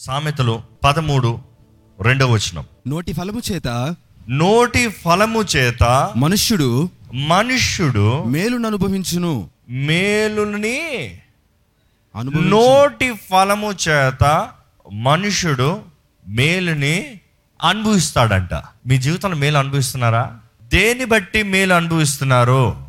సామెతలు పదమూడు రెండవ వచనం. నోటి ఫలము చేత నోటి ఫలము చేత మనుష్యుడు మనుష్యుడు మేలును అనుభవించును. మేలుని నోటి ఫలము చేత మనుషుడు మేలుని అనుభవిస్తాడంట. మీ జీవితంలో మేలు అనుభవిస్తున్నారా? దేని బట్టి మేలు అనుభవిస్తున్నారు?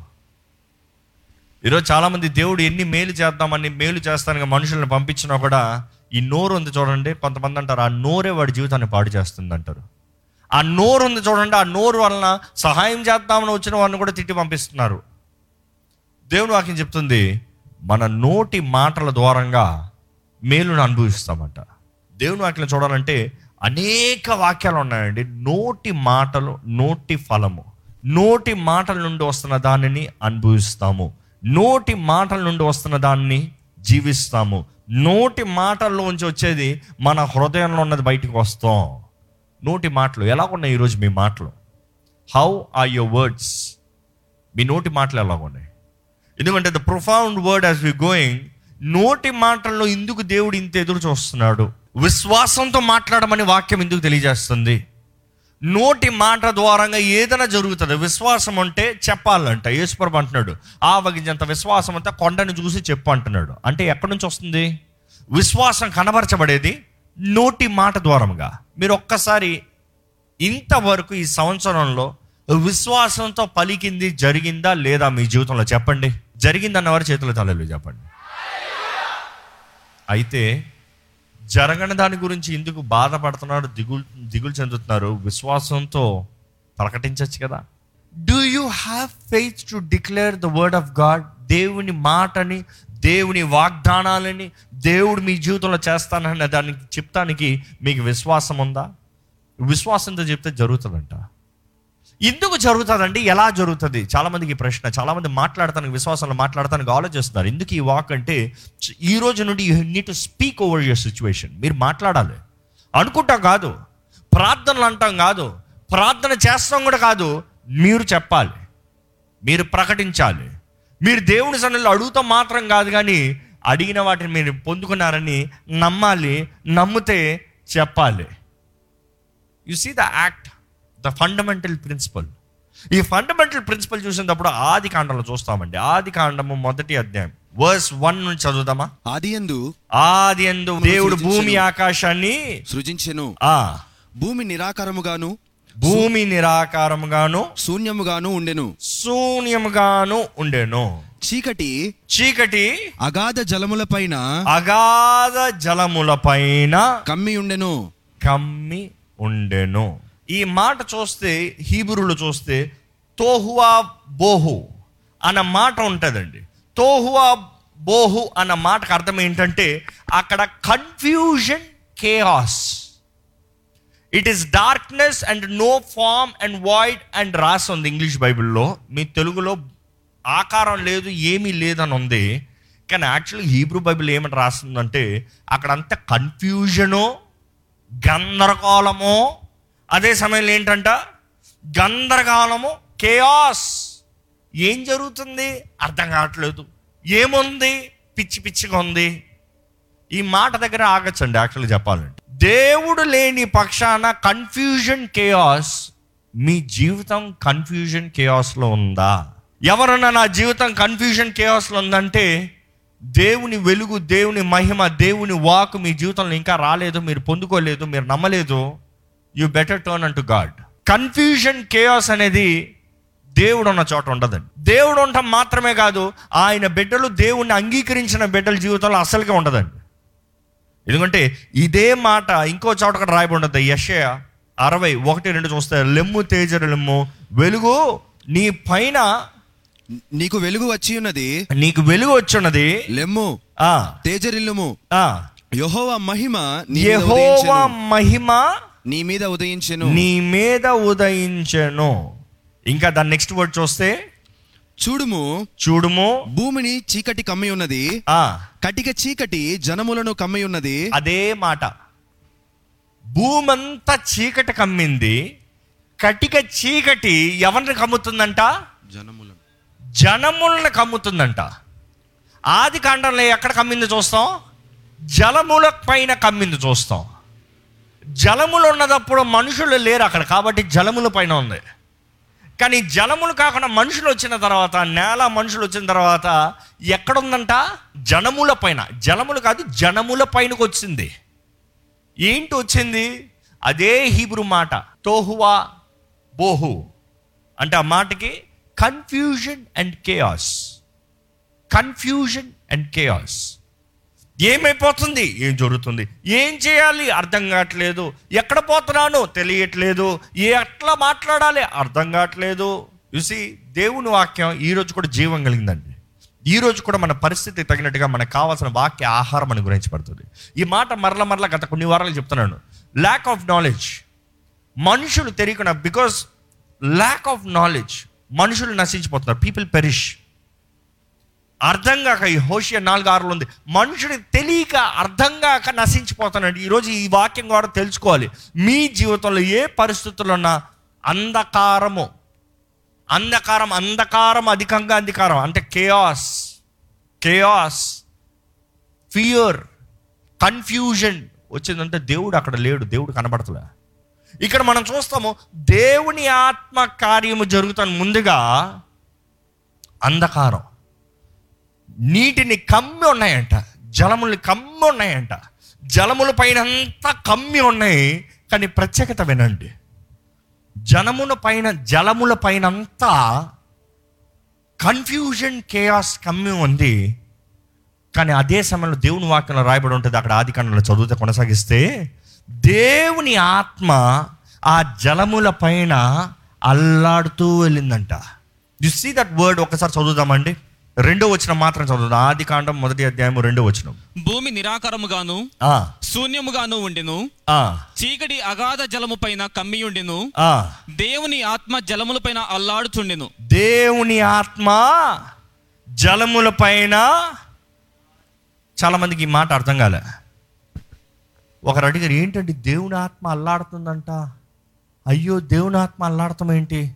ఈరోజు చాలా మంది దేవుడు ఎన్ని మేలు చేద్దామని మేలు చేస్తానని మనుషులను పంపించినా కూడా ఈ నోరు ఉంది చూడండి కొంతమంది అంటారు ఆ నోరే వాడి జీవితాన్ని పాడు చేస్తుంది అంటారు ఆ నోరు ఉంది చూడండి ఆ నోరు వలన సహాయం చేద్దామని వచ్చిన వాడిని కూడా తిట్టి పంపిస్తున్నారు. దేవుని వాక్యం చెప్తుంది మన నోటి మాటల ద్వారంగా మేలును అనుభవిస్తామంట. దేవుని వాక్యం చూడాలంటే అనేక వాక్యాలు ఉన్నాయండి. నోటి మాటలు నోటి ఫలము. నోటి మాటల నుండి వస్తున్న దానిని అనుభవిస్తాము. నోటి మాటల నుండి వస్తున్న దాన్ని జీవిస్తాము. నోటి మాటల్లోంచి వచ్చేది మన హృదయంలో ఉన్నది బయటికి వస్తాం. నోటి మాటలు. ఎలా ఉన్నాయి ఈరోజు మీ మాటలు? హౌ ఆర్ యువర్ వర్డ్స్ మీ నోటి మాటలు ఎలా ఉన్నాయి ఎందుకంటే the profound word as we going నోటి మాటల్లో ఎందుకు దేవుడు ఇంత ఎదురు చూస్తున్నాడు? విశ్వాసంతో మాట్లాడమని వాక్యం ఎందుకు తెలియజేస్తుంది? నోటి మాట ద్వారంగా ఏదైనా జరుగుతుంది. విశ్వాసం అంటే చెప్పాలంట. యేసుప్రభు అంటున్నాడు. ఆ విశ్వాసం అంతా కొండను చూసి చెప్పు అంటున్నాడు. అంటే ఎక్కడి నుంచి వస్తుంది? విశ్వాసం కనబరచబడేది నోటి మాట ద్వారంగా. మీరు ఒక్కసారి ఇంతవరకు ఈ సంవత్సరంలో విశ్వాసంతో పలికింది జరిగిందా లేదా మీ జీవితంలో చెప్పండి. జరిగిందన్న వారి చేతుల తలలు చెప్పండి. అయితే జరగని దాని గురించి ఎందుకు బాధపడుతున్నారు దిగులు దిగులు చెందుతున్నారు విశ్వాసంతో ప్రకటించవచ్చు కదా. Do you have faith to declare the word of God దేవుని మాటని దేవుని వాగ్దానాలని దేవుడు మీ జీవితంలో చేస్తానన్న దానికి చెప్తానికి మీకు విశ్వాసం ఉందా? విశ్వాసంతో చెప్తే జరుగుతుందంట. ఎందుకు జరుగుతుందండి? ఎలా జరుగుతుంది? చాలామందికి ప్రశ్న చాలామంది మాట్లాడతానికి విశ్వాసంలో మాట్లాడతానికి ఆలోచిస్తున్నారు. ఎందుకు ఈ వాక్ అంటే ఈ రోజు నుండి you need to speak over your situation. మీరు మాట్లాడాలి. అనుకుంటాం కాదు. ప్రార్థనలు అంటాం కాదు. ప్రార్థన చేస్తాం కూడా కాదు. మీరు చెప్పాలి. మీరు ప్రకటించాలి. మీరు దేవుని సన్నిధిలో అడుగుతాం మాత్రం కాదు కానీ అడిగిన వాటిని మీరు పొందుకున్నారని నమ్మాలి నమ్మితే చెప్పాలి. You see the act the fundamental principle ఈ ఫండమెంటల్ ప్రిన్సిపల్ చూసినప్పుడు ఆది కాండంలో చూస్తామండి. ఆది కాండము మొదటి అధ్యాయం. వర్స్ వన్ నుంచి చదువుదామా? ఆది యందు ఆది ఎందు దేవుడు భూమి ఆకాశాన్ని సృజించెను. ఆ. భూమి నిరాకారముగాను భూమి నిరాకారముగాను శూన్యముగాను ఉండెను. శూన్యముగాను ఉండెను. చీకటి చీకటి అగాధ జలములపైన అగాధ జలముల పైన కమ్మి ఉండెను. కమ్మి ఉండెను. ఈ మాట చూస్తే హీబురులు చూస్తే తోహువా బోహు అన్న మాట ఉంటుందండి. తోహువా బోహు అన్న మాటకు అర్థం ఏంటంటే అక్కడ confusion chaos it is darkness and no form and void and రాసి ఉంది ఇంగ్లీష్ బైబిల్లో. మీ తెలుగులో ఆకారం లేదు ఏమీ లేదని ఉంది. కానీ యాక్చువల్లీ హీబ్రూ బైబిల్ ఏమని రాస్తుందంటే అక్కడంతా కన్ఫ్యూజను గందరగోళమో అదే సమయంలో ఏంటంట? గందరగాలము కేయాస్ ఏం జరుగుతుంది? అర్థం కావట్లేదు. ఏముంది? పిచ్చి పిచ్చిగా ఉంది. ఈ మాట దగ్గర ఆగచ్చండి యాక్చువల్లీ చెప్పాలంటే. దేవుడు లేని పక్షాన కన్ఫ్యూజన్ కేయాస్ మీ జీవితం కన్ఫ్యూజన్ కేయాస్లో ఉందా? ఎవరన్నా నా జీవితం కన్ఫ్యూజన్ కేయాస్లో ఉందంటే దేవుని వెలుగు దేవుని మహిమ దేవుని వాక్ మీ జీవితంలో ఇంకా రాలేదు మీరు పొందుకోలేదు మీరు నమ్మలేదు. You better turn unto God confusion chaos అనేది దేవుడు ఉన్న చోట ఉండదండి. దేవుడు ఉండటం మాత్రమే కాదు ఆయన బిడ్డలు దేవుణ్ణి అంగీకరించిన బిడ్డల జీవితంలో అసలుగా ఉండదండి. ఎందుకంటే ఇదే మాట ఇంకో చోట కూడా రాయబడి ఉంటుంది యషయ అరవై ఒకటి రెండు చూస్తే లెమ్ము తేజరు లెమ్ము వెలుగు నీ పైన నీకు వెలుగు వచ్చి ఉన్నది నీకు వెలుగు వచ్చున్నది లెమ్ము ఆ. తేజరిల్లుము ఆ. యెహోవా మహిమ యెహోవా. మహిమ నీ మీద ఉదయించెను. నీ మీద ఉదయించెను. ఇంకా దాని నెక్స్ట్ వర్డ్ చూస్తే? చూడుము. చూడుము. భూమిని చీకటి కమ్మి ఉన్నది. ఆ. కటిక చీకటి జనములను కమ్మి ఉన్నది. అదే మాట. భూమంతా చీకటి కమ్మింది. కటిక చీకటి ఎవరిని కమ్ముతుందంట? జనములను. జనములను కమ్ముతుందంట. ఆది కాండంలో ఎక్కడ కమ్మింది చూస్తాం? జలముల పైన కమ్మింది చూస్తాం. జలములు ఉన్నదప్పుడు మనుషులు లేరు అక్కడ కాబట్టి జలముల పైన ఉంది. కానీ జలములు కాకుండా మనుషులు వచ్చిన తర్వాత నేల మనుషులు వచ్చిన తర్వాత ఎక్కడుందంట? జనముల పైన. జలములు కాదు జనముల పైనకు వచ్చింది. ఏంటి వచ్చింది? అదే హీబ్రూ మాట. తోహువా బోహు. అంటే ఆ మాటకి confusion and chaos confusion and chaos ఏమైపోతుంది? ఏం జరుగుతుంది? ఏం చేయాలి? అర్థం కావట్లేదు. ఎక్కడ పోతున్నాను? తెలియట్లేదు. ఏ ఎట్లా మాట్లాడాలి? అర్థం కావట్లేదు. చూసి దేవుని వాక్యం ఈ రోజు కూడా జీవం కలిగిందండి. ఈ రోజు కూడా మన పరిస్థితి తగినట్టుగా మనకు కావాల్సిన వాక్య ఆహారం అని గురించి పడుతుంది. ఈ మాట మరల మరల గత కొన్ని వారాలు చెప్తున్నాను. ల్యాక్ ఆఫ్ నాలెడ్జ్ మనుషులు తెలియకుండా బికాస్ ల్యాక్ ఆఫ్ నాలెడ్జ్ మనుషులు నశించిపోతున్నారు. పీపుల్ పెరిష్ అర్థం కాక ఈ హోషియ నాలుగు ఆరులో ఉంది. మనుషుని తెలియక అర్థం కాక నశించిపోతున్నాడు ఈరోజు ఈ వాక్యం కూడా తెలుసుకోవాలి. మీ జీవితంలో ఏ పరిస్థితుల్లో ఉన్నా అంధకారము అంధకారం అంధకారం అధికంగా అంధకారం. అంటే కేయాస్ కేయాస్ ఫియర్ కన్ఫ్యూజన్ వచ్చిందంటే దేవుడు అక్కడ లేడు దేవుడు కనబడతలే. ఇక్కడ మనం చూస్తాము దేవుని ఆత్మ కార్యము జరుగుతాను ముందుగా అంధకారం. నీటిని కమ్మి ఉన్నాయంట జలములు కమ్మి ఉన్నాయంట. జలముల పైన అంతా కమ్మి ఉన్నాయి కానీ ప్రత్యేకత వినండి. జనముల పైన జలముల పైన అంతా కన్ఫ్యూజన్ కేయాస్ కమ్మి ఉంది. కానీ అదే సమయంలో దేవుని వాక్యంలో రాయబడి ఉంటుంది అక్కడ ఆది కాండంలో చదివితే కొనసాగిస్తే దేవుని ఆత్మ ఆ జలముల పైన అల్లాడుతూ వెళ్ళిందంట. యు సీ దట్ వర్డ్ ఒకసారి చదువుదామండి. రెండో వచ్చిన మాత్రం చదువుదాం. ఆది కాండం మొదటి అధ్యాయం రెండో వచ్చిన భూమి నిరాకారముగాను శూన్యముగాను ఉండెను చీకటి అగాధ జలము పైన కమ్మియుండెను దేవుని ఆత్మ జలముల పైన అల్లాడుచుండెను దేవుని ఆత్మ జలముల పైన చాలా మందికి ఈ మాట అర్థం కాలే. ఒకరు అడిగారు ఏంటండి దేవుని ఆత్మ అల్లాడుతుందంట? అయ్యో దేవుని ఆత్మ అల్లాడటం ఏంటి?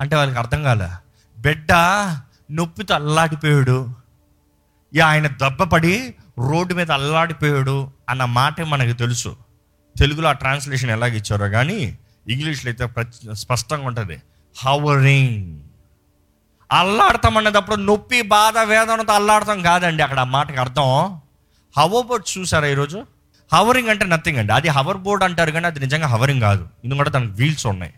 అంటే వాళ్ళకి అర్థం కాలే. బిడ్డ నొప్పితో అల్లాడిపోయాడు. ఇక ఆయన దెబ్బపడి రోడ్డు మీద అల్లాడిపోయాడు అన్న మాట మనకు తెలుసు. తెలుగులో ఆ ట్రాన్స్లేషన్ ఎలాగ ఇచ్చారో కానీ ఇంగ్లీష్లో అయితే స్పష్టంగా ఉంటుంది. హవరింగ్. అల్లాడతాం అన్నదప్పుడు నొప్పి బాధ వేదనతో అల్లాడతాం కాదండి అక్కడ ఆ మాటకి అర్థం. హవర్ బోర్డ్ చూసారా ఈరోజు? హవరింగ్ అంటే నథింగ్ అండి. అది హవర్ బోర్డ్ అంటారు కానీ అది నిజంగా హవరింగ్ కాదు. ఎందుకంటే దానికి వీల్స్ ఉన్నాయి.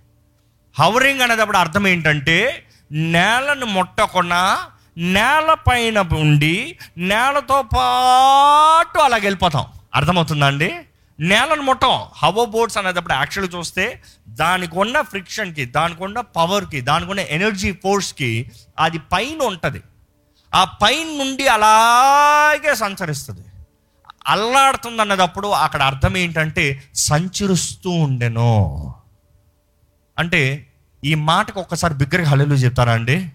హవరింగ్ అనేటప్పుడు అర్థం ఏంటంటే నేలను ముట్టకుండా నేల పైన ఉండి నేలతో పాటు అలాగ వెళ్ళిపోతాం. అర్థమవుతుందా అండి? నేలను ముట్టం. హవో బోర్డ్స్ అనేటప్పుడు యాక్చువల్ చూస్తే దానికి ఉన్న ఫ్రిక్షన్కి దానికి ఉన్న పవర్కి దానికి ఉన్న ఎనర్జీ ఫోర్స్కి అది పైన ఉంటుంది. ఆ పైన నుండి అలాగే సంచరిస్తుంది. అల్లాడుతుంది అన్నదప్పుడు అక్కడ అర్థం ఏంటంటే సంచరిస్తూ ఉండెను. అంటే ఈ మాటకు ఒక్కసారి బిగ్గరగా హల్లెలు చెప్తారా అండి?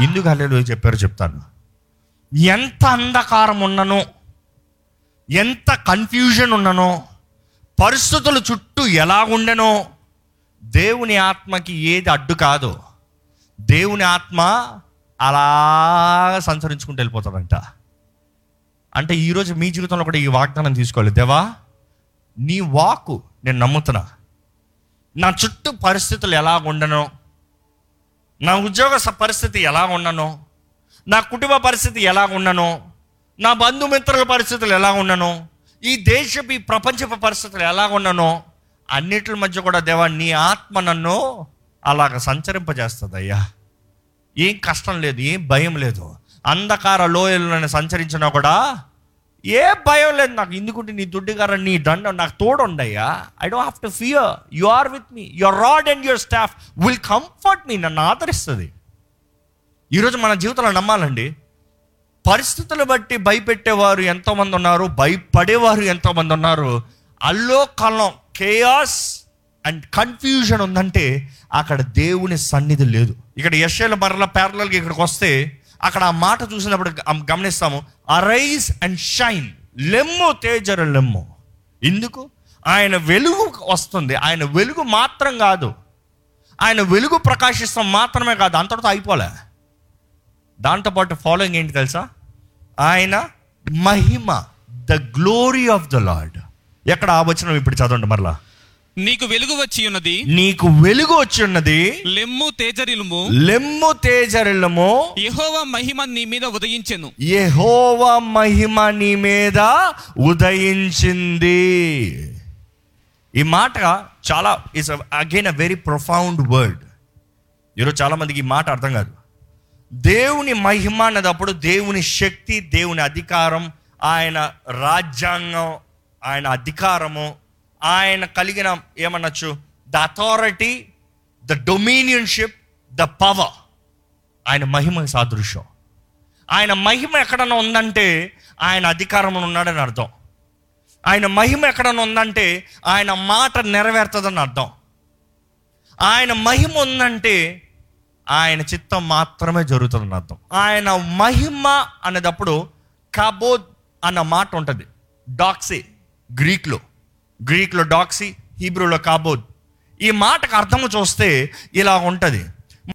ఎందుకు హల్లెలు చెప్పారో చెప్తాను. ఎంత అంధకారం ఉన్ననో ఎంత కన్ఫ్యూజన్ ఉన్ననో పరిస్థితుల చుట్టూ ఎలా ఉండెనో దేవుని ఆత్మకి ఏది అడ్డు కాదు. దేవుని ఆత్మ అలా సంచరించుకుంటూ వెళ్ళిపోతాడంట. అంటే ఈరోజు మీ జీవితంలో కూడా ఈ వాగ్దానం తీసుకోవాలి. దేవా నీ వాకు నేను నమ్ముతున్నా. నా చుట్టూ పరిస్థితులు ఎలా ఉండను? నా ఉద్యోగ పరిస్థితి ఎలా ఉండను? నా కుటుంబ పరిస్థితి ఎలా ఉండను? నా బంధుమిత్రుల పరిస్థితులు ఎలా ఉండను? ఈ దేశపు ఈ ప్రపంచపు పరిస్థితులు ఎలా ఉండను? అన్నిటి మధ్య కూడా దేవా నీ ఆత్మ నన్ను అలాగ సంచరింపజేస్తుంది అయ్యా ఏం కష్టం లేదు ఏం భయం లేదు. అంధకార లోయలను సంచరించినా కూడా ఏ భయం లేదు. నాకు ఎందుకుంటే నీ దుడ్డుగారు నీ దండం నాకు తోడుండయ్యా. I don't have to fear you are with me your rod and your staff will comfort me నన్ను ఆదరిస్తుంది. ఈరోజు మన జీవితంలో నమ్మాలండి. పరిస్థితులు బట్టి భయపెట్టేవారు ఎంతోమంది ఉన్నారు భయపడేవారు ఎంతోమంది ఉన్నారు. అల్లో కలం కేయాస్ అండ్ కన్ఫ్యూజన్ ఉందంటే అక్కడ దేవుని సన్నిధి లేదు. ఇక్కడ యశ్యల మరల ప్యారలల్గా ఇక్కడికి వస్తే అక్కడ ఆ మాట చూసినప్పుడు గమనిస్తాము. అరైజ్ అండ్ షైన్ లెమ్ము తేజర లెమ్ము. ఎందుకు? ఆయన వెలుగు వస్తుంది. ఆయన వెలుగు మాత్రం కాదు. ఆయన వెలుగు ప్రకాశిస్తాం మాత్రమే కాదు. అంతటితో అయిపోలే. దాంతోపాటు ఫాలోయింగ్ ఏంటి తెలుసా? ఆయన మహిమ the glory of the Lord ఎక్కడ ఆ వచనం ఇప్పుడు చదవండి మరలా. నీకు వెలుగు వచ్చి ఉన్నది. నీకు వెలుగు వచ్చి ఉన్నది. లెమ్ము తేజరిలుము లెమ్ము తేజరిల్లము. యెహోవా మహిమ నీ మీద ఉదయించెను. యెహోవ మహిమ నీ మీద ఉదయించింది. ఈ మాట చాలా is again a very profound word ఈరోజు చాలా మందికి ఈ మాట అర్థం కాదు. దేవుని మహిమ అన్నదప్పుడు దేవుని శక్తి దేవుని అధికారం ఆయన రాజ్యాంగం ఆయన అధికారము ఆయన కలిగిన ఏమనొచ్చు? The authority the dominionship the power ఆయన మహిమ సాదృశ్యం. ఆయన మహిమ ఎక్కడన్నా ఉందంటే ఆయన అధికారంలో ఉన్నాడని అర్థం. ఆయన మహిమ ఎక్కడన్నా ఉందంటే ఆయన మాట నెరవేరుతుందని అర్థం. ఆయన మహిమ ఉందంటే ఆయన చిత్తం మాత్రమే జరుగుతుందని అర్థం. ఆయన మహిమ అనేటప్పుడు కబోద్ అన్న మాట ఉంటుంది. డాక్సీ గ్రీక్లో గ్రీక్లో డాక్సీ హీబ్రూలో కాబోద్ ఈ మాటకు అర్థము చూస్తే ఇలా ఉంటుంది.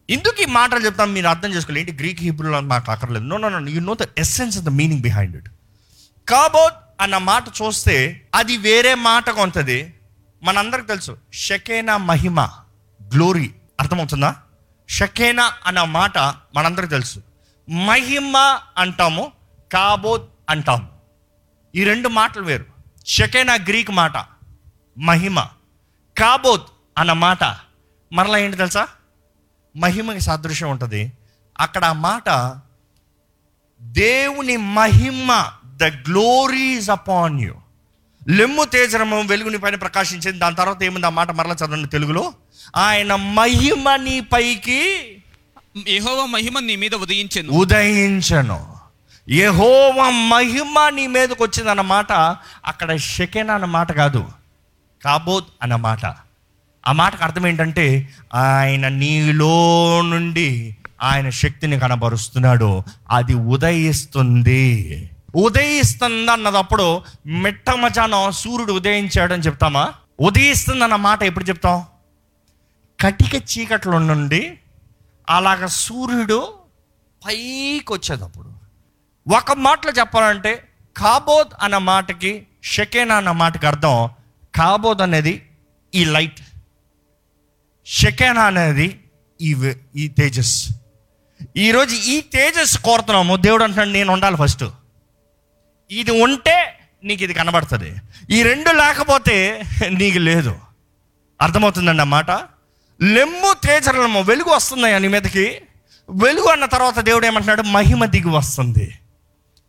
ఎందుకు ఈ మాటలు చెప్తాం మీరు అర్థం చేసుకోవాలి. ఏంటి గ్రీక్ హీబ్రూలో మాకు అక్కర్లేదు. No no no you know the essence of the meaning behind it కాబోద్ అన్న మాట చూస్తే అది వేరే మాట కొంతది మనందరికి తెలుసు షకేనా మహిమ గ్లోరీ. అర్థమవుతుందా? షకేనా అన్న మాట మనందరికి తెలుసు. మహిమ అంటాము కాబోద్ అంటాము. ఈ రెండు మాటలు వేరు. షకేనా గ్రీక్ మాట మహిమ. కాబోద్ అన్న మాట మరలా ఏంటి తెలుసా? మహిమకి సాదృశ్యం ఉంటుంది. అక్కడ ఆ మాట దేవుని మహిమ ద గ్లోరీస్ అపాన్ యూ లెమ్ము తేజరము వెలుగుని పైన ప్రకాశించింది. దాని తర్వాత ఏముంది? ఆ మాట మరలా చదవండి తెలుగులో. ఆయన మహిమ నీ పైకి యెహోవా మహిమ నీ మీద ఉదయించెను. ఉదయించను. యెహోవ మహిమ నీ మీదకి వచ్చింది అన్న మాట అక్కడ షెకెన్ అన్న మాట కాదు. కాబోద్ అన్న మాట. ఆ మాటకు అర్థం ఏంటంటే ఆయన నీలో నుండి ఆయన శక్తిని కనబరుస్తున్నాడు. అది ఉదయిస్తుంది. ఉదయిస్తుంది అన్నదప్పుడు మిట్ట సూర్యుడు ఉదయించాడని చెప్తామా? ఉదయిస్తుంది అన్న మాట ఎప్పుడు చెప్తాం? కటిక చీకట్లో నుండి అలాగ సూర్యుడు పైకి వచ్చేటప్పుడు ఒక మాటలో చెప్పాలంటే కాబోద్ అన్న మాటకి షకేనా అన్న మాటకి అర్థం కాబోద్ అనేది ఈ లైట్. షకేనా అనేది ఈ ఈ తేజస్. ఈరోజు ఈ తేజస్ కోరుతున్నాము. దేవుడు అంటున్నాడు నేను ఉండాలి ఫస్ట్. ఇది ఉంటే నీకు ఇది కనబడుతుంది. ఈ రెండు లేకపోతే నీకు లేదు. అర్థమవుతుందండి ఆ మాట? లెమ్ము తేజరలము వెలుగు వస్తుందయ్యా నీ మీదకి. వెలుగు అన్న తర్వాత దేవుడు ఏమంటున్నాడు? మహిమ దిగి వస్తుంది.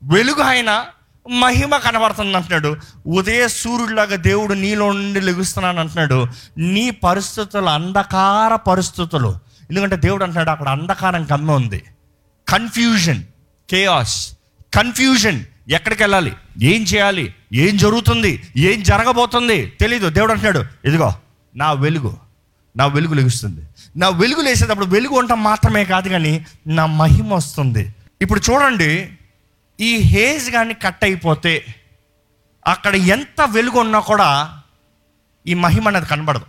వెలుగు అయినా మహిమ కనబడుతుంది అంటున్నాడు ఉదయ సూర్యుడిలాగా దేవుడు నీలో నుండి లెగుస్తున్నాను అంటున్నాడు నీ పరిస్థితులు అంధకార పరిస్థితులు. ఎందుకంటే దేవుడు అంటున్నాడు అక్కడ అంధకారం కమ్మి ఉంది. కన్ఫ్యూజన్ కేయాస్ కన్ఫ్యూజన్ ఎక్కడికి వెళ్ళాలి? ఏం చేయాలి? ఏం జరుగుతుంది? ఏం జరగబోతుంది? తెలీదు. దేవుడు అంటున్నాడు ఇదిగో నా వెలుగు నా వెలుగు లెగుస్తుంది. నా వెలుగు లేసేటప్పుడు వెలుగు ఉండటం మాత్రమే కాదు కానీ నా మహిమ వస్తుంది. ఇప్పుడు చూడండి ఈ హేజ్ కానీ కట్ అయిపోతే అక్కడ ఎంత వెలుగు ఉన్నా కూడా ఈ మహిమ అనేది కనబడదు.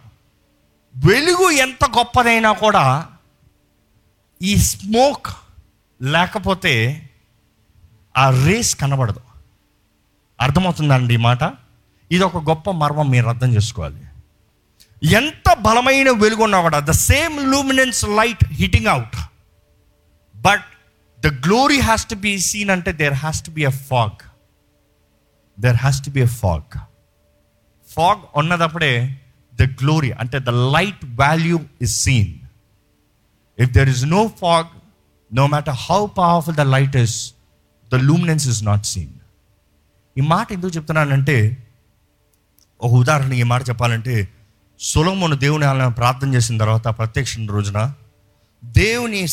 వెలుగు ఎంత గొప్పదైనా కూడా ఈ స్మోక్ లేకపోతే ఆ రేస్ కనబడదు. అర్థమవుతుందండి ఈ మాట? ఇది ఒక గొప్ప మర్మం మీరు అర్థం చేసుకోవాలి. ఎంత బలమైన వెలుగు ఉన్నా కూడా the same luminance light hitting out but the glory has to be seen అంటే there has to be a fog there has to be a fog fog ఉన్నదప్పుడే the glory అంటే the light value is seen if there is no fog no matter how powerful the light is the luminance is not seen ఈ మాట ఎందుకు చెప్తున్నానంటే ఒక ఉదాహరణ ఈ మాట చెప్పాలంటే సులభమును దేవుని ఆలయం ప్రార్థన చేసిన తర్వాత ప్రత్యక్ష రోజున దేవుని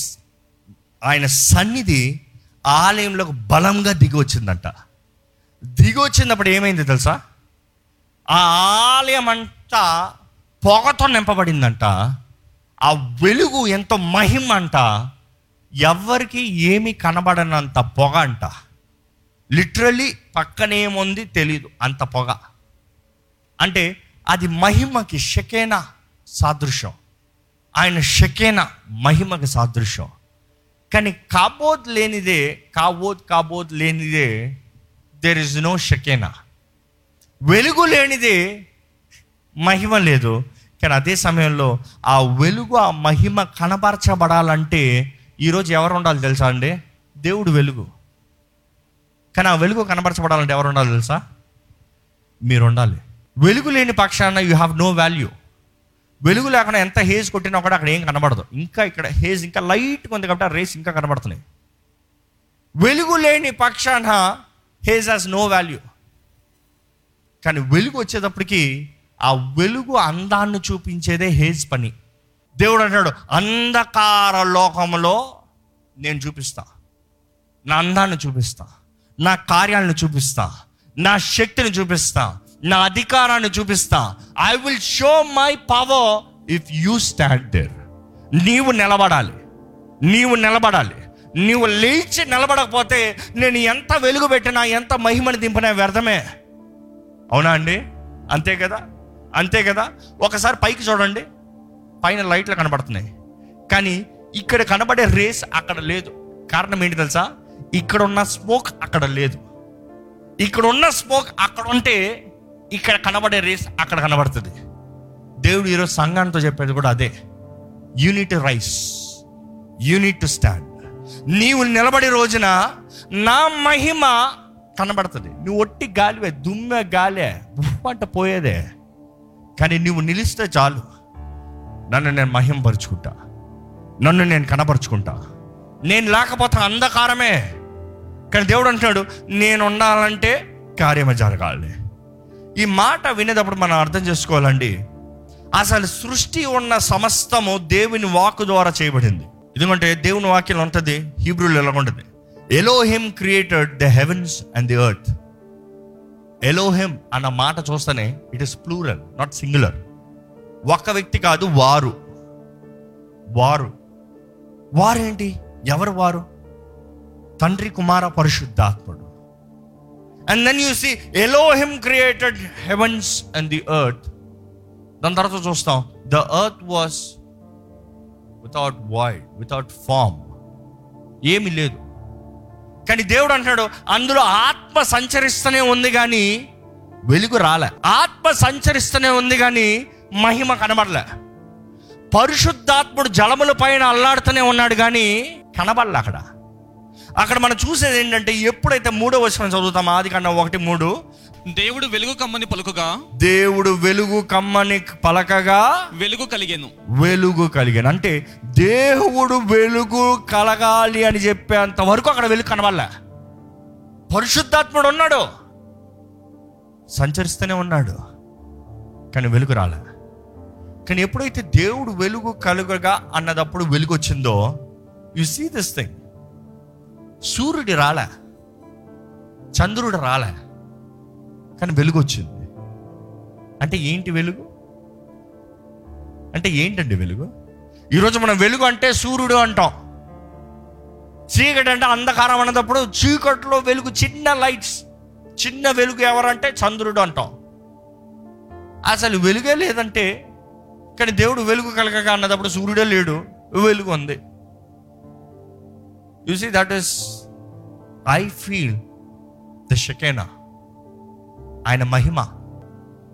ఆయన సన్నిధి ఆలయంలోకి బలంగా దిగి వచ్చిందంట దిగి వచ్చినప్పుడు ఏమైంది తెలుసా? ఆ ఆలయం అంతా పొగతో నింపబడిందంట. ఆ వెలుగు ఎంతో మహిమ అంట. ఎవ్వరికి ఏమి కనబడనంత పొగ అంట. లిటరలీ పక్కనేముంది తెలీదు అంత పొగ. అంటే అది మహిమకి షకేనా సాదృశ్యం. ఆయన షకేనా మహిమకి సాదృశ్యం. కానీ కాబోద్ లేనిదే కాబోద్ కాబోద్ లేనిదే దెర్ ఇస్ నో షకేనా వెలుగు లేనిదే మహిమ లేదు. కానీ అదే సమయంలో ఆ వెలుగు ఆ మహిమ కనపరచబడాలంటే ఈరోజు ఎవరు ఉండాలి తెలుసా అండి? దేవుడు వెలుగు. కానీ ఆ వెలుగు కనపరచబడాలంటే ఎవరు ఉండాలి తెలుసా? మీరు ఉండాలి. వెలుగు లేని పక్షాన యూ హ్యావ్ నో వాల్యూ వెలుగు లేకుండా ఎంత హేజ్ కొట్టినా కూడా అక్కడ ఏం కనబడదు. ఇంకా ఇక్కడ హేజ్ ఇంకా లైట్గా ఉంది కాబట్టి ఆ రేస్ ఇంకా కనబడుతున్నాయి. వెలుగు లేని పక్షాన హేజ్ హాస్ నో వాల్యూ కానీ వెలుగు వచ్చేటప్పటికి ఆ వెలుగు అందాన్ని చూపించేదే హేజ్ పని. దేవుడు అంటాడు అంధకార లోకంలో నేను చూపిస్తా. నా అందాన్ని చూపిస్తా. నా కార్యాలను చూపిస్తా. నా శక్తిని చూపిస్తా. నా అధికారాన్ని చూపిస్తా. I will show my power if you stand there నీవు నిలబడాలి. నీవు నిలబడాలి. నీవు లేచి నిలబడకపోతే నేను ఎంత వెలుగు పెట్టినా ఎంత మహిమని దింపినా వ్యర్థమే. అవునా అండి? అంతే కదా? అంతే కదా? ఒకసారి పైకి చూడండి. పైన లైట్లు కనబడుతున్నాయి. కానీ ఇక్కడ కనబడే రేస్ అక్కడ లేదు. కారణం ఏంటి తెలుసా? ఇక్కడ ఉన్న స్మోక్ అక్కడ లేదు. ఇక్కడ ఉన్న స్మోక్ అక్కడ ఉంటే ఇక్కడ కనబడే రేస్ అక్కడ కనబడుతుంది. దేవుడు ఈరోజు సంఘానితో చెప్పేది కూడా అదే. Unit rise unit to stand నీవు నిలబడే రోజున నా మహిమ కనబడుతుంది. నువ్వు ఒట్టి గాలివే దుమ్మె గాలే ఉఫ్ అంట పోయేదే. కానీ నువ్వు నిలిస్తే చాలు. నన్ను నేను మహిమపరుచుకుంటా నన్ను నేను కనపరుచుకుంటా నేను లేకపోతే అంధకారమే. కానీ దేవుడు అంటున్నాడు నేను ఉండాలంటే కార్యమే జరగాలి. ఈ మాట వినేటప్పుడు మనం అర్థం చేసుకోవాలండి. అసలు సృష్టి ఉన్న సమస్తము దేవుని వాక్ ద్వారా చేయబడింది. ఎందుకంటే దేవుని వాక్యం ఉంటుంది హీబ్రూలు ఎలా ఉంటుంది. Elohim created the heavens and the earth. Elohim అన్న మాట చూస్తేనే it is plural not singular. ఒక్క వ్యక్తి కాదు వారు. వారు. వారేంటి? ఎవరు వారు? తండ్రి కుమార పరిశుద్ధాత్ముడు. And then you see Elohim created heavens and the earth దాని తర్వాత చూస్తాం the earth was without void without form ఏమీ లేదు. కానీ దేవుడు అంటున్నాడు అందులో ఆత్మ సంచరిస్తూనే ఉంది కానీ వెలుగు రాలే. ఆత్మ సంచరిస్తూనే ఉంది కానీ మహిమ కనబడలే. పరిశుద్ధాత్ముడు జలముల పైన అల్లాడుతూనే ఉన్నాడు కానీ కనబడలే అక్కడ. అక్కడ మనం చూసేది ఏంటంటే ఎప్పుడైతే మూడో వచనం చదువుతాం ఆది కన్నా ఒకటి మూడు దేవుడు వెలుగు కమ్మని పలుకుగా దేవుడు వెలుగు కమ్మని పలకగా వెలుగు కలిగెను. వెలుగు కలిగాను. అంటే దేవుడు వెలుగు కలగాలి అని చెప్పేంత వరకు అక్కడ వెలుగు కనబడలే. పరిశుద్ధాత్ముడు ఉన్నాడు. సంచరిస్తూనే ఉన్నాడు. కానీ వెలుగు రాలే. కానీ ఎప్పుడైతే దేవుడు వెలుగు కలుగగా అన్నదప్పుడు వెలుగు వచ్చిందో యు సీ దిస్ థింగ్ సూర్యుడి రాలే చంద్రుడు రాలే కానీ వెలుగు వచ్చింది. అంటే ఏంటి వెలుగు? అంటే ఏంటండి వెలుగు? ఈరోజు మనం వెలుగు అంటే సూర్యుడు అంటాం. చీకటి అంటే అంధకారం అన్నప్పుడు చీకట్లో వెలుగు చిన్న లైట్స్ చిన్న వెలుగు ఎవరంటే చంద్రుడు అంటాం. అసలు వెలుగే లేదంటే కానీ దేవుడు వెలుగు కలగగా అన్నదప్పుడు సూర్యుడే లేడు వెలుగు ఉంది. You see that is I feel the Shekinah ఆయన మహిమ.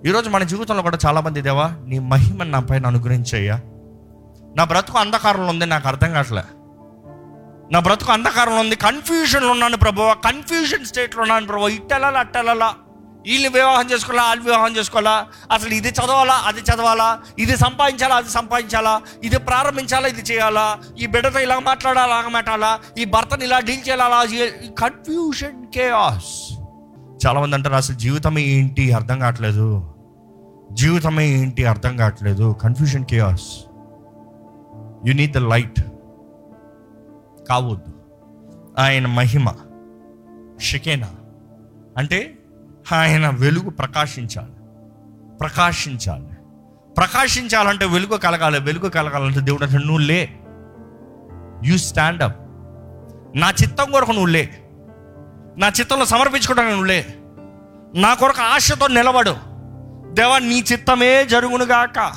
ఈరోజు మన జీవితంలో కూడా చాలామంది దేవా నీ మహిమను నా పైన అనుగ్రహించయ్యా. నా బ్రతుకు అంధకారంలో ఉంది నాకు అర్థం కావట్లే. నా బ్రతుకు అంధకారంలో ఉంది కన్ఫ్యూజన్లో ఉన్నాను ప్రభు కన్ఫ్యూజన్ స్టేట్లో ఉన్నాను ప్రభు ఇట్టెలలా అట్టెలలా. వీళ్ళు వివాహం చేసుకోవాలా వాళ్ళు వివాహం చేసుకోవాలా? అసలు ఇది చదవాలా అది చదవాలా? ఇది సంపాదించాలా అది సంపాదించాలా? ఇది ప్రారంభించాలా ఇది చేయాలా? ఈ బిడ్డతో ఇలా మాట్లాడాలా అలా మాట్లాడాలా? ఈ భర్తని ఇలా డీల్ చేయాలా? అలా కన్ఫ్యూషన్ కేఆస్ చాలామంది అంటారు అసలు జీవితమే ఏంటి? అర్థం కావట్లేదు. జీవితమే ఏంటి? అర్థం కావట్లేదు. Confusion chaos you need the light కావద్దు. ఆయన మహిమ షకేనా. అంటే ఆయన వెలుగు ప్రకాశించాలి. ప్రకాశించాలి. ప్రకాశించాలంటే వెలుగు కలగాలి. వెలుగు కలగాలంటే దేవుడు అంటే నువ్వు లే. యూ స్టాండ్ అప్ నా చిత్తం కొరకు నువ్వు లే. నా చిత్తంలో సమర్పించుకోవడానికి నువ్వు లే. నా కొరకు ఆశతో నిలబడు. దేవా నీ చిత్తమే జరుగునుగాక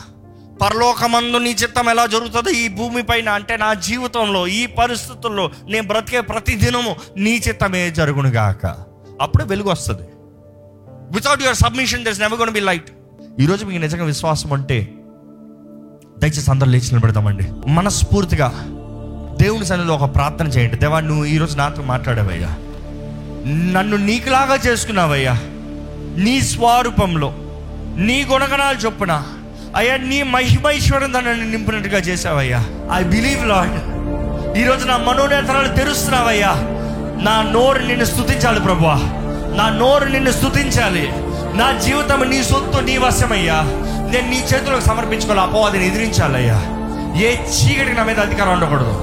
పరలోకమందు నీ చిత్తం ఎలా జరుగుతుందో ఈ భూమిపైన అంటే నా జీవితంలో ఈ పరిస్థితుల్లో నేను బ్రతికే ప్రతి దినము నీ చిత్తమే జరుగునుగాక అప్పుడే వెలుగు వస్తుంది. Without your submission there's never gonna be light ఈరోజు మీకు నిజంగా విశ్వాసం అంటే దయచేసి అందరూ లేచి నిలబెడతామండి మనస్ఫూర్తిగా దేవుని సన్నిధిలో ఒక ప్రార్థన చేయండి. దేవా నువ్వు ఈరోజు నాతో మాట్లాడావయ్యా. నన్ను నీకులాగా చేసుకున్నావయ్యా. నీ స్వరూపంలో నీ గుణగణాలు చొప్పున అయ్యా నీ మహిమైశ్వరం నన్ను నింపినట్టుగా చేసావయ్యా ఐ బిలీవ్ లాడ్ ఈరోజు నా మనోనేతరాలు తెరుస్తున్నావయ్యా. నా నోరు నిన్ను స్థుతించాలి ప్రభువా. నా నోరు నిన్ను స్తుతించాలి. నా జీవితం నీ సొత్తు నీ వశమయ్యా. నేను నీ చేతులకు సమర్పించుకోవాలి. అపవాదిని ఎదిరించాలయ్యా ఏ చీకటికి నా మీద అధికారం ఉండకూడదు.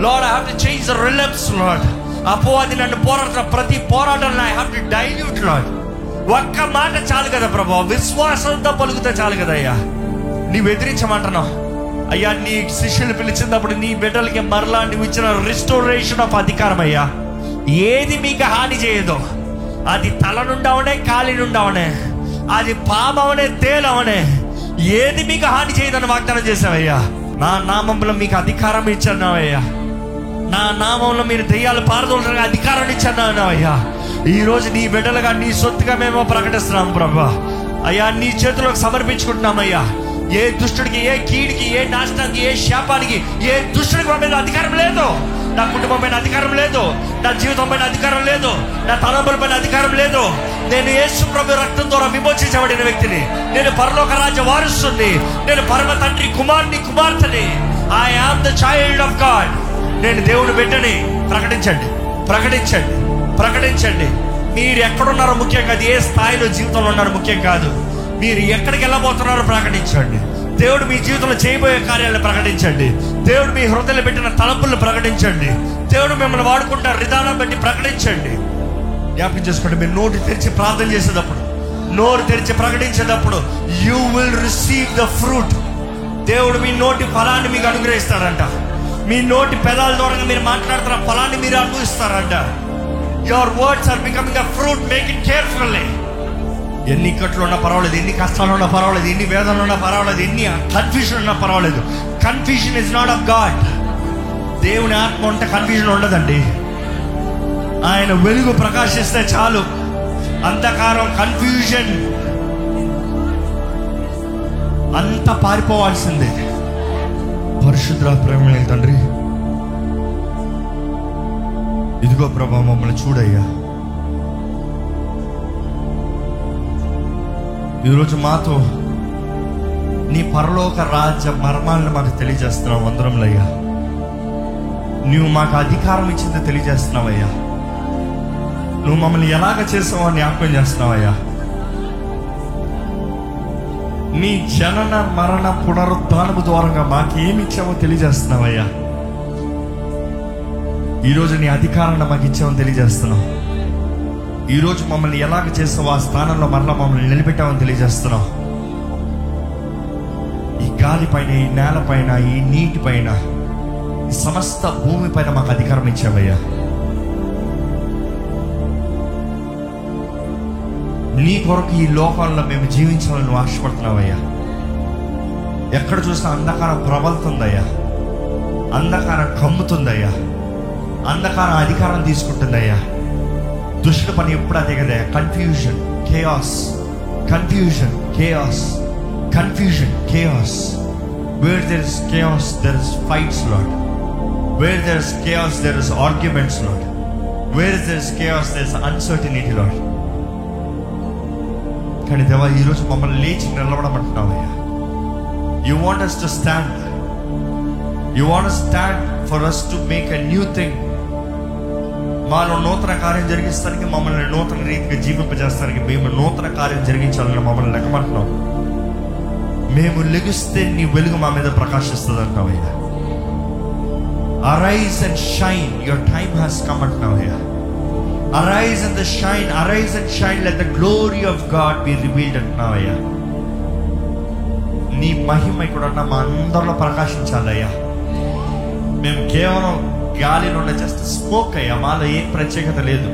Lord I have to change the relapse Lord అపవాది నన్ను పోరాడుతున్న ప్రతి పోరాటం I have to dilute Lord ఒక్క మాట చాలు కదా ప్రభు. విశ్వాసంతో పలుకుతే చాలు కదా అయ్యా. నీవు ఎదిరించమంటున్నావు. అయ్యా నీ శిష్యులు పిలిచినప్పుడు నీ బిడ్డలకి మరలా నువ్వు ఇచ్చిన రిస్టోరేషన్ ఆఫ్ అధికారం అయ్యా. ఏది మీకు హాని చేయదు అది తల నుండవనే కాలి నుండవనే అది పామవనే తేలవనే. ఏది మీకు హాని చేయదని వాగ్దానం చేసావయ్యా నా నామంలో మీకు అధికారం ఇచ్చానవయ్యా నా నామంలో మీరు దెయ్యాలు పారదోలడానికి అధికారం ఇచ్చాను అయ్యా ఈ రోజు నీ బిడ్డలుగా నీ సొత్తుగా మేము ప్రకటిస్తున్నాం ప్రభా. అయ్యా నీ చేతులకు సమర్పించుకుంటున్నామయ్యా. ఏ దుష్టుడికి ఏ కీడికి ఏ నాశనానికి ఏ శాపానికి ఏ దుష్టుడికి మా మీద అధికారం లేదు. నా కుటుంబం పైన అధికారం లేదు. నా జీవితం పైన అధికారం లేదు. నా తలంపుల పైన అధికారం లేదు. నేను యేసు ప్రభు రక్తం ద్వారా విమోచించబడిన వ్యక్తిని. నేను పరలోక రాజ్య వారసుని నేను పరమ తండ్రి కుమార్ని కుమార్తెని. I am the child of God నేను దేవుని బిడ్డని. ప్రకటించండి. ప్రకటించండి. ప్రకటించండి. మీరు ఎక్కడున్నారో ముఖ్యం కాదు. ఏ స్థాయిలో జీవితంలో ఉన్నారో ముఖ్యం కాదు. మీరు ఎక్కడికి వెళ్ళబోతున్నారో ప్రకటించండి. దేవుడు మీ జీవితంలో చేయబోయే కార్యాలను ప్రకటించండి. దేవుడు మీ హృదయలు పెట్టిన తలంపులను ప్రకటించండి. దేవుడు మిమ్మల్ని వాడుకుంటున్న విధానం బట్టి ప్రకటించండి. జ్ఞాపకం చేసుకోండి మీరు నోటి తెరిచి ప్రార్థన చేసేటప్పుడు నోరు తెరిచి ప్రకటించేటప్పుడు you will receive the fruit దేవుడు మీ నోటి ఫలాన్ని మీకు అనుగ్రహిస్తాడంట మీ నోటి పెదాల ద్వారా మీరు మాట్లాడుతున్న ఫలాన్ని మీరు అనుభవిస్తారంట. Your words are becoming a fruit make it carefully ఎన్ని ఇక్కట్లో ఉన్నా పర్వాలేదు ఎన్ని కష్టాలు ఉన్నా పర్వాలేదు ఎన్ని వేదనలు ఉన్నా పర్వాలేదు ఎన్ని కన్ఫ్యూషన్ ఉన్నా పర్వాలేదు. Confusion is not of God దేవుని ఆత్మ ఉంటే కన్ఫ్యూజన్ ఉండదండి. ఆయన వెలుగు ప్రకాశిస్తే చాలు. అంధకారం కన్ఫ్యూజన్ అంత పారిపోవాల్సిందే. పరిశుద్ర ప్రేమ తండ్రి. ఇదిగో ప్రభా మమ్మల్ని చూడయ్యా. ఈరోజు మాతో నీ పరలోక రాజ్య మర్మాలను మాకు తెలియజేస్తున్నావు అందరంలో నువ్వు మాకు అధికారం ఇచ్చింది తెలియజేస్తున్నావయ్యా. నువ్వు మమ్మల్ని ఎలాగ చేసావో జ్ఞాపకం చేస్తున్నావయ్యా. నీ జనన మరణ పునరుద్ధానము ద్వారంగా మాకేమి ఇచ్చావో తెలియజేస్తున్నావయ్యా. ఈరోజు నీ అధికారాన్ని మాకు ఇచ్చావని తెలియజేస్తున్నావు. ఈరోజు మమ్మల్ని ఎలాగ చేస్తావు ఆ స్థానంలో మరలా మమ్మల్ని నిలబెట్టామని తెలియజేస్తున్నావు ఈ గాలి పైన ఈ నేల పైన ఈ నీటి పైన ఈ సమస్త భూమి పైన మాకు అధికారం ఇచ్చావయ్యా. నీ కొరకు ఈ లోకంలో మేము జీవించాలని నువ్వు ఆశపడుతున్నావయ్యా. ఎక్కడ చూసినా అంధకారం ప్రబలుతుందయ్యా. అంధకారం కమ్ముతుందయ్యా. అంధకారం అధికారం తీసుకుంటుందయ్యా. దుష్టుల పని ఎప్పుడు అదే కదా? Confusion chaos confusion chaos confusion chaos where there is chaos there is fights lot where there is chaos there is arguments lot where there is chaos there is uncertainty lot కానీ దేవా ఈరోజు మమ్మల్ని లేచి నిలబడమంటున్నావయ్యా. You want us to stand you want stand for us to make a new thing మాలో నూతన కార్యం జరిగిస్తానికి మమ్మల్ని నూతన రీతిగా జీవింపజేస్తానికి మేము నూతన కార్యం జరిగించాలని మమ్మల్ని లెక్కమంటున్నాం. మేము లెగిస్తే నీ వెలుగు మా మీద ప్రకాశిస్తుంది అంటున్నావయ్యా arise and shine your time has come అంటున్నావయ్యా arise and the shine arise and shine let the glory of God be revealed అంటున్నావయ్యా నీ మహిమ ఇక్కడ ఉన్న మా అందరిలో ప్రకాశించాలయ్యా మేము కేవలం గాలి నుండి జస్ట్ స్మోక్ అయ్యా మాలో ఏం ప్రత్యేకత లేదు.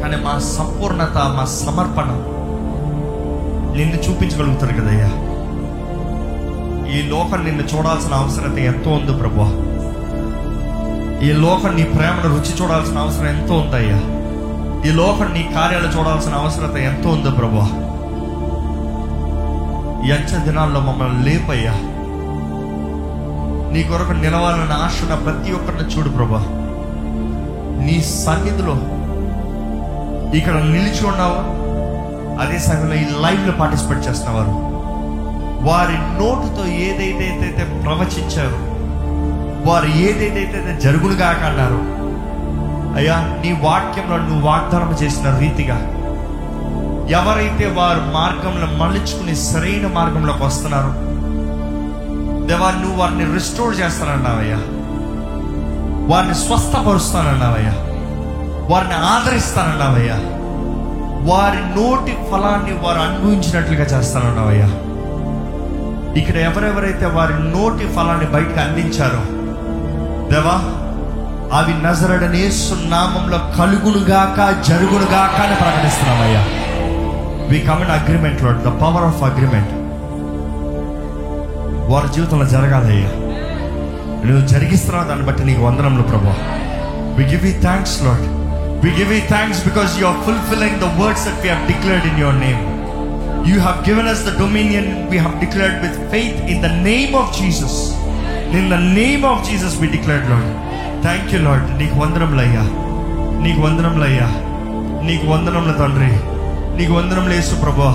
కానీ మా సంపూర్ణత మా సమర్పణ నిన్ను చూపించగలుగుతారు కదయ్యా. ఈ లోకం నిన్ను చూడాల్సిన అవసరత ఎంతో ఉంది ప్రభా ఈ లోకం నీ ప్రేమను రుచి చూడాల్సిన అవసరం ఎంతో ఉందయ్యా. ఈ లోకం నీ కార్యాలు చూడాల్సిన అవసరత ఎంతో ఉందో ప్రభా ఈ దినాల్లో మమ్మల్ని లేపయ్యా. నీ కొరకు నిలవాలన్న ఆశ ఉన్న ప్రతి ఒక్కరిని చూడు ప్రభా. నీ సన్నిధిలో ఇక్కడ నిలిచి ఉన్నావు? అదే సమయంలో ఈ లైవ్లో పార్టిసిపేట్ చేస్తున్నవారు. వారి నోటుతో ఏదైతే అయితే ప్రవచించారో వారు ఏదైతే జరుగుడుగా అన్నారు అయ్యా నీ వాక్యంలో నువ్వు వాగ్దానం చేసిన రీతిగా ఎవరైతే వారు మార్గంలో మళ్ళించుకుని సరైన మార్గంలోకి వస్తున్నారో దేవా నువ్వు వారిని రిస్టోర్ చేస్తానన్నావయ్యా వారిని స్వస్థపరుస్తానన్నావయ్యా వారిని ఆదరిస్తానన్నావయ్యా వారి నోటి ఫలాన్ని వారు అనుభవించినట్లుగా చేస్తానన్నావయ్యా ఇక్కడ ఎవరెవరైతే వారి నోటి ఫలాన్ని బయటకు అందించారో దేవా అవి నజరడనే సున్నామంలో కలుగునుగాక జరుగునుగాక అని ప్రకటిస్తున్నామయ్యా. వి కమ్ ఇన్ అగ్రిమెంట్లో ద పవర్ ఆఫ్ అగ్రిమెంట్ వారి జీవితంలో జరగాలయ్యా నువ్వు జరిగిస్తున్నావు దాన్ని బట్టి నీకు వందనంలో ప్రభా. We give you thanks Lord we give you thanks because you are fulfilling the words that we have declared in your name you have given us the dominion we have declared with faith in the name of Jesus in the name of Jesus we declared Lord thank you Lord నీకు వందనములయ్యా నీకు వందనములయ్యా నీకు వందనముల తండ్రి. నీకు వందనములు యేసు ప్రభా.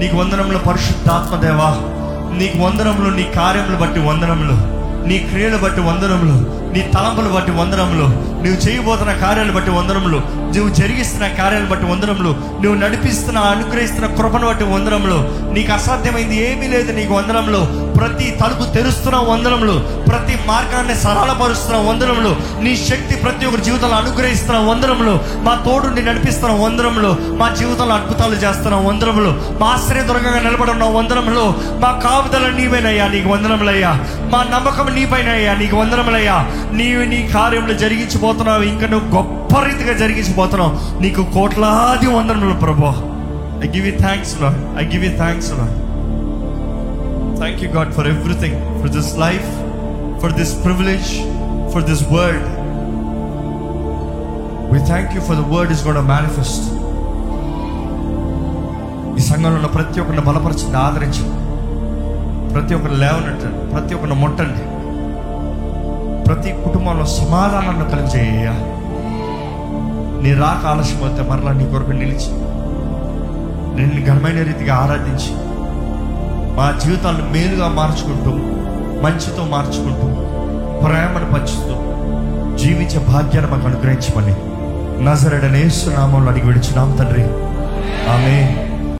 నీకు వందనముల పరిశుద్ధాత్మ దేవా. నీకు వందనములు నీ కార్యములు బట్టి వందనములు. నీ క్రియలు బట్టి వందనములు. నీ తలంపులు బట్టి వందనములు. నువ్వు చేయబోతున్న కార్యాలు బట్టి వందనములు. నువ్వు జరిగిస్తున్న కార్యాలు బట్టి వందనములు. నువ్వు నడిపిస్తున్న అనుగ్రహిస్తున్న కృపను బట్టి వందనములు. నీకు అసాధ్యమైంది ఏమీ లేదు నీకు వందనములు. ప్రతి తలుపు తెరుస్తున్న వందనములు. ప్రతి మార్గాన్ని సరళపరుస్తున్న వందనములు. నీ శక్తి ప్రతి ఒక్కరి జీవితంలో అనుగ్రహిస్తున్న వందనములు. మా తోడుని నడిపిస్తున్న వందనములు. మా జీవితంలో అద్భుతాలు చేస్తున్న వందనములు. మా ఆశ్రయ దుర్గంగా నిలబడున్న వందనములు. మా కాపుదల నీవేనయ్యా నీకు వందనములయ్యా. మా నమ్మకం నీపైనయ్యా నీకు వందనములయ్యా. నీవు నీ కార్యములు జరిగించిపోతున్నావు. ఇంకా నువ్వు గొప్ప రీతిగా జరిగించిపోతున్నావు. నీకు కోట్లాది వందనములు ప్రభు ఐ గివ్ యూ థ్యాంక్స్లో I give you థ్యాంక్స్లో thank you God for everything for this life for this privilege for this word we thank you for the word is God manifest ఈ సంఘంలో ఉన్న ప్రతి ఒక్కరిని బలపరచండి ఆదరించండి. ప్రతి ఒక్కరు లేవనట్టండి ప్రతి ఒక్కరిని ముట్టండి. ప్రతి కుటుంబంలో సమాధానాన్ని కలిగజేయ. నీ రాక ఆలస్యం అయితే మరలా నీ కొరకు నిలిచి నిన్ను ఘనమైన రీతిగా ఆరాధించి మా జీవితాలను మేలుగా మార్చుకుంటూ మంచితో మార్చుకుంటూ ప్రేమను పంచుతూ జీవించే భాగ్యాన్ని మాకు అనుగ్రహించమని నజరడనేసు నామంలో అడిగి విడిచినాం తండ్రి. ఆమె